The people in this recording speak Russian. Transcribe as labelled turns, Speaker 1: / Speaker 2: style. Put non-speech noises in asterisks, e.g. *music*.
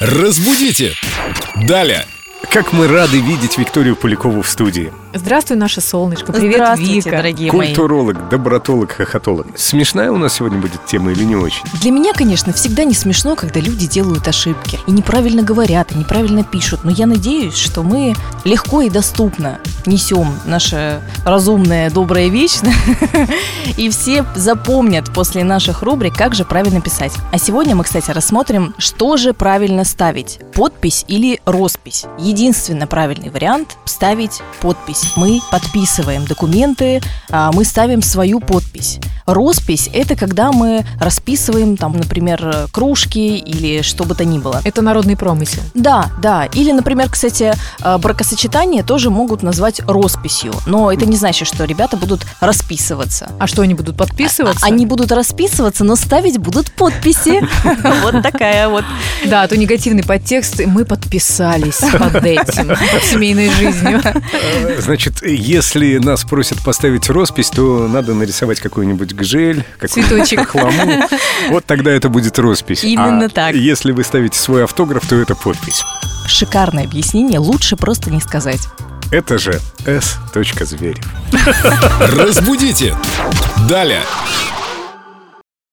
Speaker 1: Разбудите! Далее!
Speaker 2: Как мы рады видеть Викторию Полякову в студии.
Speaker 3: Здравствуй, наше солнышко. Привет,
Speaker 4: Здравствуйте,
Speaker 3: Вика.
Speaker 4: дорогие мои.
Speaker 2: Культуролог, добротолог, хохотолог. Смешная у нас сегодня будет тема или не очень?
Speaker 4: Для меня, конечно, всегда не смешно, когда люди делают ошибки. И неправильно говорят, и неправильно пишут. Но я надеюсь, что мы легко и доступно несем наше разумное, доброе, вечное. *laughs* И все запомнят после наших рубрик, как же правильно писать. А сегодня мы, кстати, рассмотрим, что же правильно ставить. Подпись или роспись. Единственно правильный вариант – ставить подпись. Мы подписываем документы, а, мы ставим свою подпись. Роспись – это когда мы расписываем, там, например, кружки или что бы то ни было.
Speaker 3: Это народный промысел.
Speaker 4: Да, да. Или, например, кстати, э, бракосочетание тоже могут назвать росписью. Но это не значит, что ребята будут расписываться.
Speaker 3: А что, они будут подписываться?
Speaker 4: Они будут расписываться, но ставить будут подписи. *laughs* Вот такая вот.
Speaker 3: Да, а то негативный подтекст. Мы подписались под этим, под *laughs* семейной жизнью.
Speaker 2: Значит, если нас просят поставить роспись, то надо нарисовать какой-нибудь гжель, какую-нибудь
Speaker 3: Цветочек.
Speaker 2: хохлому. Вот тогда это будет роспись.
Speaker 4: Именно
Speaker 2: А
Speaker 4: так.
Speaker 2: если вы ставите свой автограф, то это подпись.
Speaker 4: Шикарное объяснение, лучше просто не сказать.
Speaker 2: Это же С. Зверев.
Speaker 1: Разбудите! Далее!